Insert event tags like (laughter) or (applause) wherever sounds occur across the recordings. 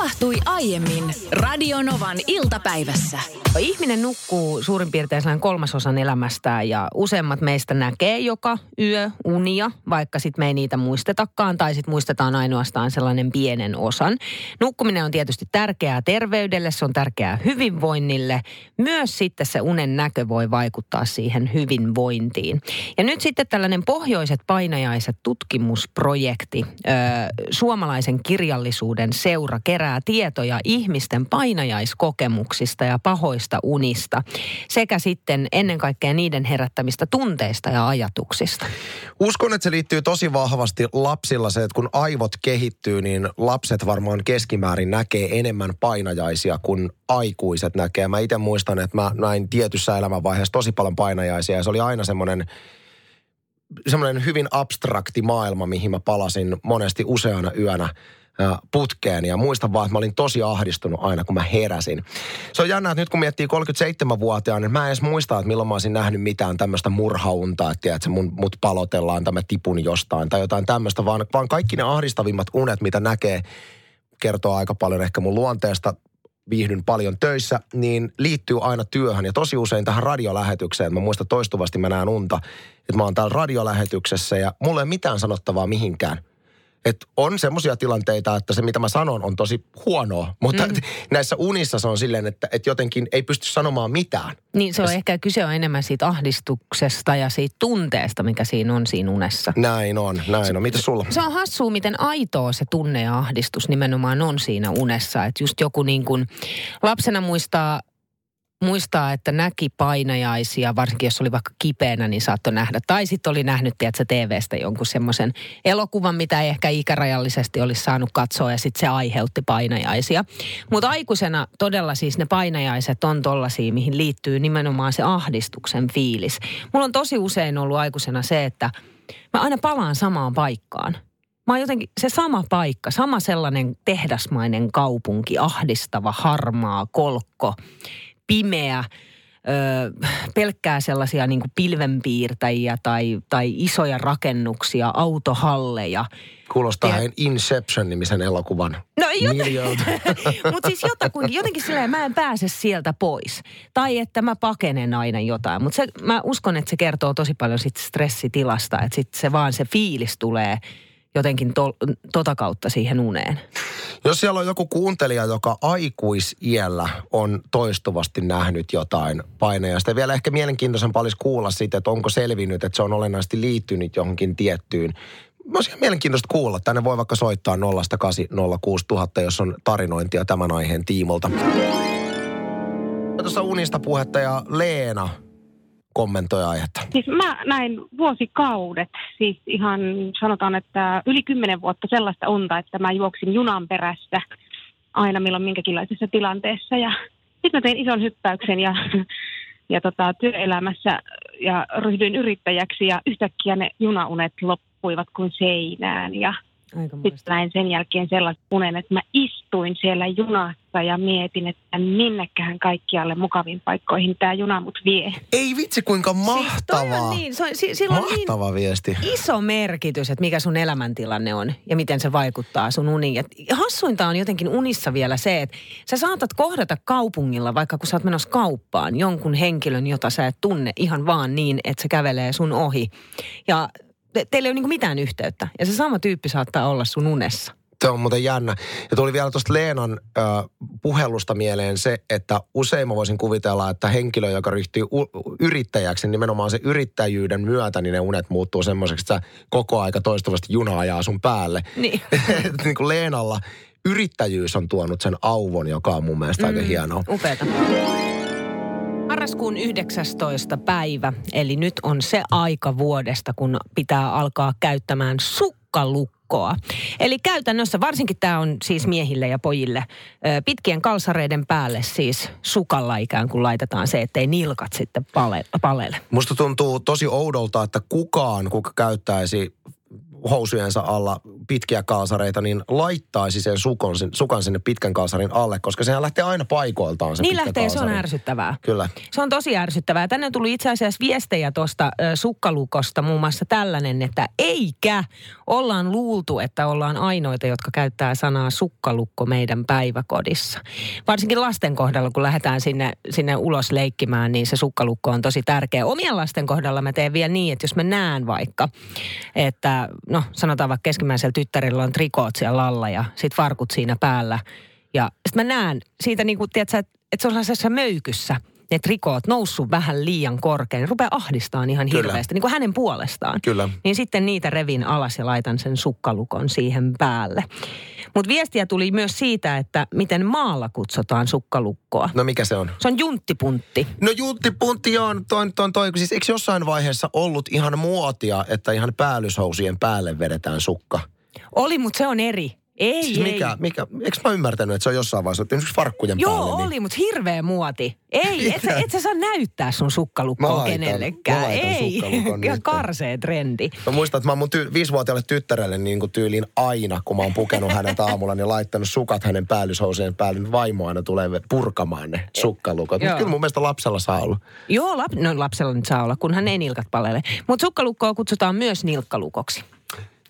tapahtui aiemmin Radionovan iltapäivässä. Ihminen nukkuu suurin piirtein sellainen kolmasosan elämästään ja useimmat meistä näkee joka yö unia, vaikka sitten me ei niitä muistetakaan tai sitten muistetaan ainoastaan sellainen pienen osan. Nukkuminen on tietysti tärkeää terveydelle, se on tärkeää hyvinvoinnille. Myös sitten se unen näkö voi vaikuttaa siihen hyvinvointiin. Ja nyt sitten tällainen Pohjoiset painajaiset tutkimusprojekti, ö, suomalaisen kirjallisuuden seura kerää tietoja ihmisten painajaiskokemuksista ja pahoista unista sekä sitten ennen kaikkea niiden herättämistä tunteista ja ajatuksista. Uskon, että se liittyy tosi vahvasti lapsilla se, että kun aivot kehittyy, niin lapset varmaan keskimäärin näkee enemmän painajaisia kuin aikuiset näkee. Mä itse muistan, että mä näin tietyssä elämänvaiheessa tosi paljon painajaisia ja se oli aina semmoinen semmoinen hyvin abstrakti maailma, mihin mä palasin monesti useana yönä putkeen ja muistan vaan, että mä olin tosi ahdistunut aina, kun mä heräsin. Se on jännä, että nyt kun miettii 37-vuotiaana, niin mä en edes muista, että milloin mä olisin nähnyt mitään tämmöistä murhauntaa, että, että mun, mut palotellaan tai mä tipun jostain tai jotain tämmöistä, vaan, vaan kaikki ne ahdistavimmat unet, mitä näkee, kertoo aika paljon ehkä mun luonteesta, viihdyn paljon töissä, niin liittyy aina työhön ja tosi usein tähän radiolähetykseen. Mä muistan toistuvasti mä näen unta, että mä oon täällä radiolähetyksessä ja mulla ei ole mitään sanottavaa mihinkään että on semmoisia tilanteita, että se mitä mä sanon on tosi huonoa, mutta mm. (laughs) näissä unissa se on silleen, että, että jotenkin ei pysty sanomaan mitään. Niin se on ja ehkä kyse on enemmän siitä ahdistuksesta ja siitä tunteesta, mikä siinä on siinä unessa. Näin on, näin on. Mitä sulla? Se on hassua, miten aitoa se tunne ja ahdistus nimenomaan on siinä unessa. Että just joku niin kuin lapsena muistaa muistaa, että näki painajaisia, varsinkin jos oli vaikka kipeänä, niin saattoi nähdä. Tai sitten oli nähnyt, tiedätkö, TV-stä jonkun semmoisen elokuvan, mitä ei ehkä ikärajallisesti olisi saanut katsoa, ja sitten se aiheutti painajaisia. Mutta aikuisena todella siis ne painajaiset on tollaisia, mihin liittyy nimenomaan se ahdistuksen fiilis. Mulla on tosi usein ollut aikuisena se, että mä aina palaan samaan paikkaan. Mä oon jotenkin se sama paikka, sama sellainen tehdasmainen kaupunki, ahdistava, harmaa, kolkko pimeä, ö, pelkkää sellaisia niin kuin pilvenpiirtäjiä tai, tai isoja rakennuksia, autohalleja. Kuulostaa ja... Inception-nimisen elokuvan. No (laughs) mutta siis jotakin, jotenkin silleen mä en pääse sieltä pois. Tai että mä pakenen aina jotain. Mutta mä uskon, että se kertoo tosi paljon sit stressitilasta. Että sit se vaan se fiilis tulee – jotenkin to, tota kautta siihen uneen. Jos siellä on joku kuuntelija, joka aikuisiellä on toistuvasti nähnyt jotain painajasta, vielä ehkä mielenkiintoisen olisi kuulla siitä, että onko selvinnyt, että se on olennaisesti liittynyt johonkin tiettyyn olisi mielenkiintoista kuulla. Tänne voi vaikka soittaa 0806000, jos on tarinointia tämän aiheen tiimolta. Tuossa unista puhetta ja Leena kommentoi aihetta? Siis mä näin vuosikaudet, siis ihan sanotaan, että yli kymmenen vuotta sellaista unta, että mä juoksin junan perässä aina milloin minkäkinlaisessa tilanteessa. Ja sitten mä tein ison hyppäyksen ja, ja tota, työelämässä ja ryhdyin yrittäjäksi ja yhtäkkiä ne junaunet loppuivat kuin seinään ja – sitten näin sen jälkeen sellaisen unen, että mä istuin siellä junassa ja mietin, että minnekähän kaikkialle mukaviin paikkoihin tämä juna mut vie. Ei vitsi, kuinka mahtavaa. Siis niin, se on, si, sillä on Mahtava niin viesti. iso merkitys, että mikä sun elämäntilanne on ja miten se vaikuttaa sun uniin. Ja hassuinta on jotenkin unissa vielä se, että sä saatat kohdata kaupungilla, vaikka kun sä oot menossa kauppaan, jonkun henkilön, jota sä et tunne ihan vaan niin, että se kävelee sun ohi. Ja te, teillä ei ole niin mitään yhteyttä. Ja se sama tyyppi saattaa olla sun unessa. Se on muuten jännä. Ja tuli vielä tuosta Leenan ö, puhelusta mieleen se, että usein mä voisin kuvitella, että henkilö, joka ryhtyy u- yrittäjäksi, niin nimenomaan se yrittäjyyden myötä, niin ne unet muuttuu semmoiseksi, että koko aika toistuvasti juna ajaa sun päälle. Niin. (laughs) niin kuin Leenalla yrittäjyys on tuonut sen auvon, joka on mun mielestä mm, aika hienoa. Upeeta. Marraskuun 19. päivä, eli nyt on se aika vuodesta, kun pitää alkaa käyttämään sukkalukkoa. Eli käytännössä, varsinkin tämä on siis miehille ja pojille, pitkien kalsareiden päälle siis sukalla ikään kuin laitetaan se, ettei nilkat sitten pale, palele. Musta tuntuu tosi oudolta, että kukaan, kuka käyttäisi housujensa alla pitkiä kalsareita, niin laittaisi sen sukon, sukan sinne pitkän kalsarin alle, koska sehän lähtee aina paikoiltaan se Niin lähtee, se on ärsyttävää. Kyllä. Se on tosi ärsyttävää. Tänne on tullut itse asiassa viestejä tuosta sukkalukosta, muun muassa tällainen, että eikä ollaan luultu, että ollaan ainoita, jotka käyttää sanaa sukkalukko meidän päiväkodissa. Varsinkin lasten kohdalla, kun lähdetään sinne, sinne ulos leikkimään, niin se sukkalukko on tosi tärkeä. Omien lasten kohdalla mä teen vielä niin, että jos mä näen vaikka, että no sanotaan vaikka keskimmäisellä tyttärillä on trikoot siellä alla ja sit farkut siinä päällä. Ja sitten mä näen siitä niin kuin, tiedätkö, että että se on sellaisessa möykyssä, ne trikoot noussut vähän liian korkein, rupeaa ahdistaan ihan Kyllä. hirveästi, niin kuin hänen puolestaan. Kyllä. Niin sitten niitä revin alas ja laitan sen sukkalukon siihen päälle. Mutta viestiä tuli myös siitä, että miten maalla kutsutaan sukkalukkoa. No mikä se on? Se on junttipuntti. No Juntti Puntti on, toi, toi, toi, siis eikö jossain vaiheessa ollut ihan muotia, että ihan päällyshousujen päälle vedetään sukka? Oli, mutta se on eri. Ei, Siis ei. mikä, mikä, eikö mä ymmärtänyt, että se on jossain vaiheessa, että esimerkiksi farkkujen Joo, päälle. niin- oli, mutta hirveä muoti. Ei, et sä, et sä saa näyttää sun Mä sukkalukkoa laitan- kenellekään. mä laitan Ei, ihan (laughs) karsee trendi. Mä muistan, että mä oon mun ty- viisivuotiaalle tyttärelle niin kuin tyyliin aina, kun mä oon pukenut hänet aamulla, niin laittanut sukat hänen päällyshousujen päälle. Nyt vaimo aina tulee purkamaan ne sukkalukot. Joo. Mutta kyllä mun mielestä lapsella saa olla. Joo, lap, no lapsella nyt saa olla, kunhan ei nilkat palele. Mutta sukkalukkoa kutsutaan myös nilkkalukoksi.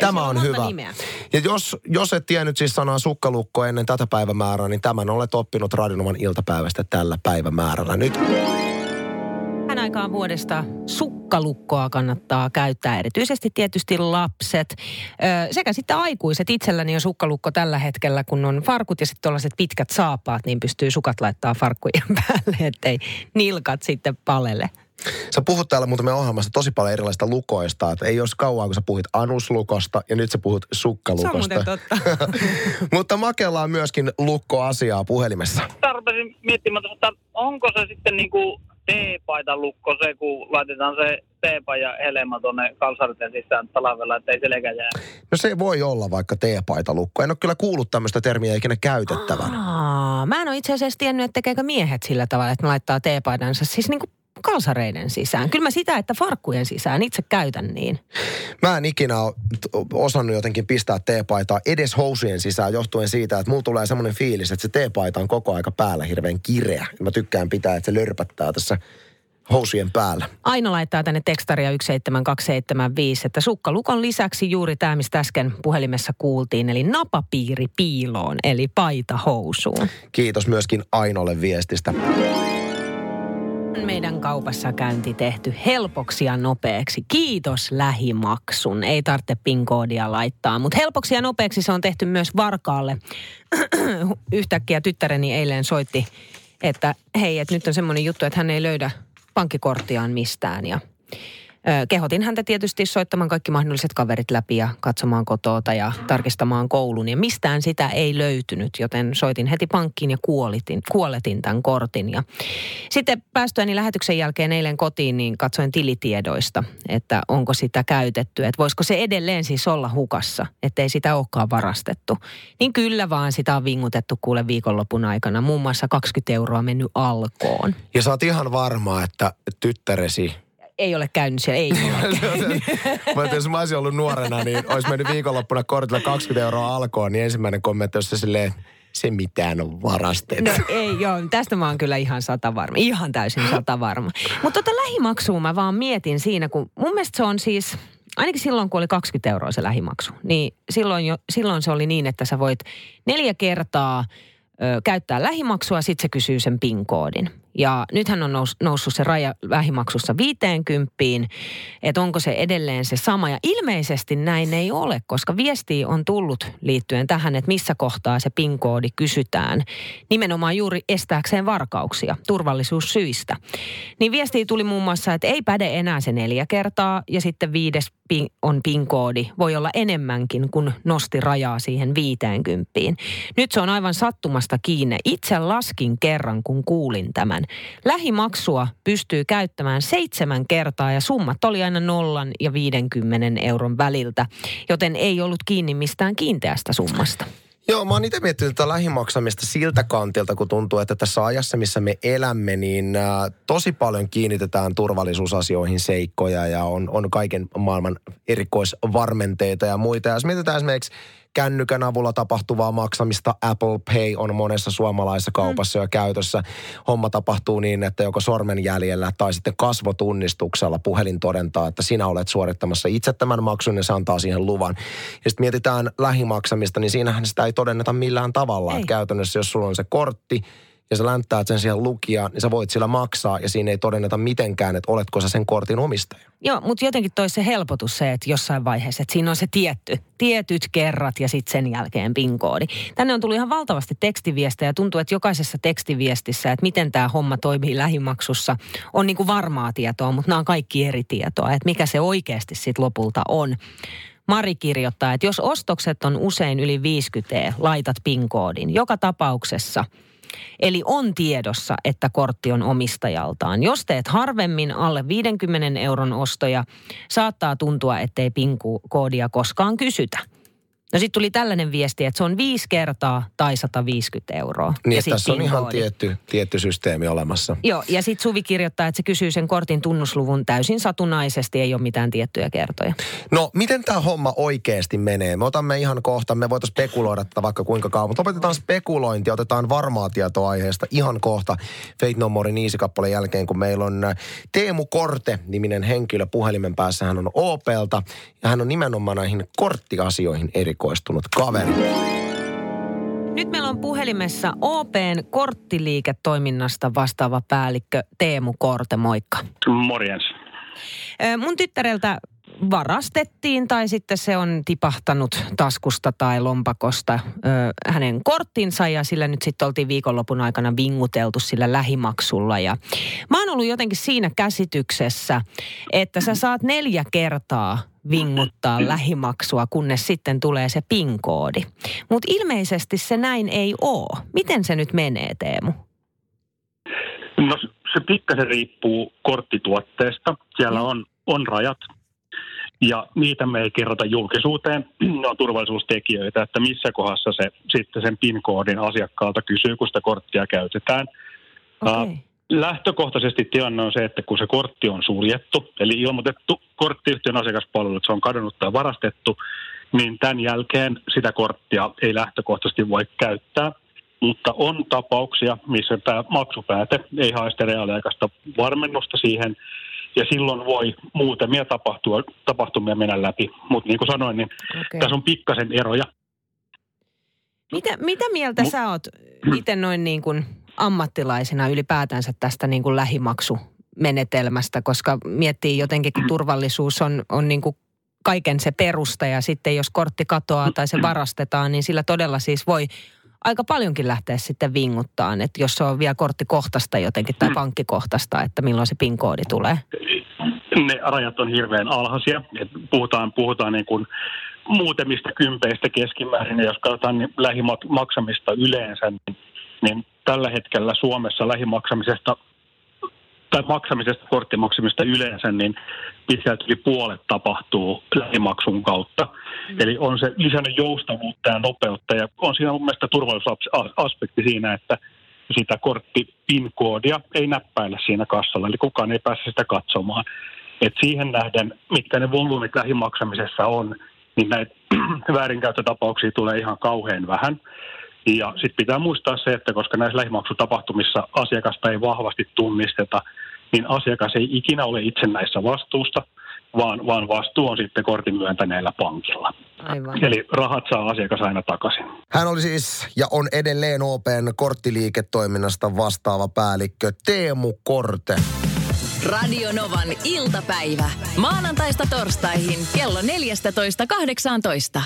Tämä on hyvä. Nimeä. Ja jos, jos et tiennyt siis sanaa sukkalukko ennen tätä päivämäärää, niin tämän olet oppinut Radionovan iltapäivästä tällä päivämäärällä. Nyt Tähän aikaan vuodesta sukkalukkoa kannattaa käyttää, erityisesti tietysti lapset ö, sekä sitten aikuiset. Itselläni on sukkalukko tällä hetkellä, kun on farkut ja sitten tuollaiset pitkät saapaat, niin pystyy sukat laittaa farkkujen (laughs) päälle, ettei nilkat sitten palele. Sä puhut täällä muuten meidän ohjelmassa tosi paljon erilaisista lukoista. Että ei olisi kauan, kun sä puhuit anuslukosta ja nyt sä puhut sukkalukosta. Se on totta. (laughs) Mutta Makella on myöskin lukkoasiaa puhelimessa. Mä rupesin miettimään, että onko se sitten niinku T-paitan lukko se, kun laitetaan se T-paidan helma tuonne kalsariten sisään talvella, ettei selkä jää. No se voi olla vaikka teepaitalukko. En ole kyllä kuullut tämmöistä termiä ikinä käytettävän. Aa, mä en ole itse asiassa tiennyt, että tekeekö miehet sillä tavalla, että ne laittaa teepaidansa siis niin kuin kalsareiden sisään. Kyllä mä sitä, että farkkujen sisään itse käytän niin. Mä en ikinä osannut jotenkin pistää teepaitaa edes housujen sisään johtuen siitä, että mulla tulee semmoinen fiilis, että se teepaita on koko aika päällä hirveän kireä. Mä tykkään pitää, että se lörpättää tässä housujen päällä. Aino laittaa tänne tekstaria 17275, että sukkalukon lisäksi juuri tämä, mistä äsken puhelimessa kuultiin, eli napapiiri piiloon, eli paita housuun. Kiitos myöskin Ainolle viestistä. Meidän kaupassa käynti tehty helpoksi ja nopeaksi. Kiitos lähimaksun. Ei tarvitse PIN-koodia laittaa, mutta helpoksi ja nopeaksi se on tehty myös Varkaalle. (clears throat) Yhtäkkiä tyttäreni eilen soitti, että hei, että nyt on semmoinen juttu, että hän ei löydä pankkikorttiaan mistään ja Kehotin häntä tietysti soittamaan kaikki mahdolliset kaverit läpi ja katsomaan kotoota ja tarkistamaan koulun. Ja mistään sitä ei löytynyt, joten soitin heti pankkiin ja kuolitin, kuoletin tämän kortin. Ja sitten päästyäni lähetyksen jälkeen eilen kotiin, niin katsoin tilitiedoista, että onko sitä käytetty. Että voisiko se edelleen siis olla hukassa, ettei sitä olekaan varastettu. Niin kyllä vaan sitä on vingutettu kuule viikonlopun aikana. Muun muassa 20 euroa mennyt alkoon. Ja sä oot ihan varma, että tyttäresi Ei ole käynyt siellä, ei ole (laughs) Mä että jos mä olisin ollut nuorena, niin olisi mennyt viikonloppuna kortilla 20 euroa alkoon, niin ensimmäinen kommentti olisi silleen, se mitään on varastettu. No ei, joo, tästä mä oon kyllä ihan sata varma. Ihan täysin sata varma. Mutta tota lähimaksua mä vaan mietin siinä, kun mun mielestä se on siis, ainakin silloin kun oli 20 euroa se lähimaksu, niin silloin, jo, silloin se oli niin, että sä voit neljä kertaa ö, käyttää lähimaksua, sit se kysyy sen PIN-koodin. Ja nythän on nous, noussut se raja lähimaksussa 50, että onko se edelleen se sama. Ja ilmeisesti näin ei ole, koska viesti on tullut liittyen tähän, että missä kohtaa se PIN-koodi kysytään. Nimenomaan juuri estääkseen varkauksia turvallisuussyistä. Niin viesti tuli muun muassa, että ei päde enää se neljä kertaa ja sitten viides pin, on PIN-koodi. Voi olla enemmänkin, kun nosti rajaa siihen 50. Nyt se on aivan sattumasta kiinni. Itse laskin kerran, kun kuulin tämän. Lähimaksua pystyy käyttämään seitsemän kertaa ja summat oli aina nollan ja 50 euron väliltä, joten ei ollut kiinni mistään kiinteästä summasta. Joo, mä oon itse miettinyt tätä lähimaksamista siltä kantilta, kun tuntuu, että tässä ajassa, missä me elämme, niin äh, tosi paljon kiinnitetään turvallisuusasioihin seikkoja ja on, on kaiken maailman erikoisvarmenteita ja muita. Ja jos mietitään esimerkiksi kännykän avulla tapahtuvaa maksamista. Apple Pay on monessa suomalaisessa kaupassa mm. jo käytössä. Homma tapahtuu niin, että joko sormenjäljellä tai sitten kasvotunnistuksella puhelin todentaa, että sinä olet suorittamassa itse tämän maksun ja se antaa siihen luvan. Ja sitten mietitään lähimaksamista, niin siinähän sitä ei todenneta millään tavalla. Että käytännössä jos sulla on se kortti, ja sä länttäät sen siihen lukijaan, niin sä voit sillä maksaa ja siinä ei todenneta mitenkään, että oletko sä sen kortin omistaja. Joo, mutta jotenkin toi se helpotus se, että jossain vaiheessa, että siinä on se tietty, tietyt kerrat ja sitten sen jälkeen PIN-koodi. Tänne on tullut ihan valtavasti tekstiviestejä ja tuntuu, että jokaisessa tekstiviestissä, että miten tämä homma toimii lähimaksussa, on niinku varmaa tietoa, mutta nämä on kaikki eri tietoa, että mikä se oikeasti sitten lopulta on. Mari kirjoittaa, että jos ostokset on usein yli 50 laitat PIN-koodin. Joka tapauksessa – Eli on tiedossa, että kortti on omistajaltaan. Jos teet harvemmin alle 50 euron ostoja, saattaa tuntua, ettei PIN-koodia koskaan kysytä. No sitten tuli tällainen viesti, että se on viisi kertaa tai 150 euroa. Niin, ja tässä on ihan tietty, tietty systeemi olemassa. Joo, ja sitten Suvi kirjoittaa, että se kysyy sen kortin tunnusluvun täysin satunnaisesti, ei ole mitään tiettyjä kertoja. No, miten tämä homma oikeasti menee? Me otamme ihan kohta, me voitaisiin spekuloida tätä vaikka kuinka kauan, mutta opetetaan spekulointia, otetaan varmaa tietoa aiheesta ihan kohta Fate No More kappaleen jälkeen, kun meillä on äh, Teemu Korte-niminen henkilö puhelimen päässä. Hän on OPlta ja hän on nimenomaan näihin korttiasioihin erikoinen erikoistunut kaveri. Nyt meillä on puhelimessa OPn korttiliiketoiminnasta vastaava päällikkö Teemu Korte, moikka. Morjens. Mun tyttäreltä varastettiin tai sitten se on tipahtanut taskusta tai lompakosta ö, hänen korttinsa ja sillä nyt sitten oltiin viikonlopun aikana vinguteltu sillä lähimaksulla. Ja mä oon ollut jotenkin siinä käsityksessä, että sä saat neljä kertaa vinguttaa (clears throat) lähimaksua, kunnes sitten tulee se PIN-koodi. Mutta ilmeisesti se näin ei ole. Miten se nyt menee, Teemu? No se pikkasen riippuu korttituotteesta. Siellä on, on rajat ja niitä me ei kerrota julkisuuteen. Ne on turvallisuustekijöitä, että missä kohdassa se sitten sen PIN-koodin asiakkaalta kysyy, kun sitä korttia käytetään. Okay. Lähtökohtaisesti tilanne on se, että kun se kortti on suljettu, eli ilmoitettu korttiyhtiön asiakaspalvelu, että se on kadonnut tai varastettu, niin tämän jälkeen sitä korttia ei lähtökohtaisesti voi käyttää. Mutta on tapauksia, missä tämä maksupääte ei haista reaaliaikaista varmennusta siihen, ja silloin voi muutamia tapahtua, tapahtumia mennä läpi. Mutta niin kuin sanoin, niin okay. tässä on pikkasen eroja. Mitä, mitä mieltä Mut, sä oot itse noin niin kuin ammattilaisena ylipäätänsä tästä niin kuin lähimaksumenetelmästä, koska miettii jotenkin, kun turvallisuus on, on niin kuin kaiken se perusta ja sitten jos kortti katoaa tai se varastetaan, niin sillä todella siis voi aika paljonkin lähteä sitten vinguttaan, että jos se on vielä korttikohtasta jotenkin tai pankkikohtasta, että milloin se PIN-koodi tulee? Ne rajat on hirveän alhaisia. Puhutaan, puhutaan niin kuin muutamista kympeistä keskimäärin, ja jos katsotaan niin lähimaksamista yleensä, niin, niin tällä hetkellä Suomessa lähimaksamisesta tai maksamisesta, korttimaksamista yleensä, niin pitkälti yli puolet tapahtuu lähimaksun kautta. Mm. Eli on se lisännyt joustavuutta ja nopeutta ja on siinä mun mielestä turvallisuusaspekti siinä, että sitä kortti PIN-koodia ei näppäillä siinä kassalla, eli kukaan ei pääse sitä katsomaan. Et siihen nähden, mitkä ne volyymit lähimaksamisessa on, niin näitä (clears throat) väärinkäyttötapauksia tulee ihan kauhean vähän. Ja sitten pitää muistaa se, että koska näissä lähimaksutapahtumissa asiakasta ei vahvasti tunnisteta, niin asiakas ei ikinä ole itse näissä vastuusta, vaan, vaan vastuu on sitten kortin myöntäneellä pankilla. Aivan. Eli rahat saa asiakas aina takaisin. Hän oli siis ja on edelleen Open korttiliiketoiminnasta vastaava päällikkö Teemu Korte. Radio Novan iltapäivä. Maanantaista torstaihin kello 14.18.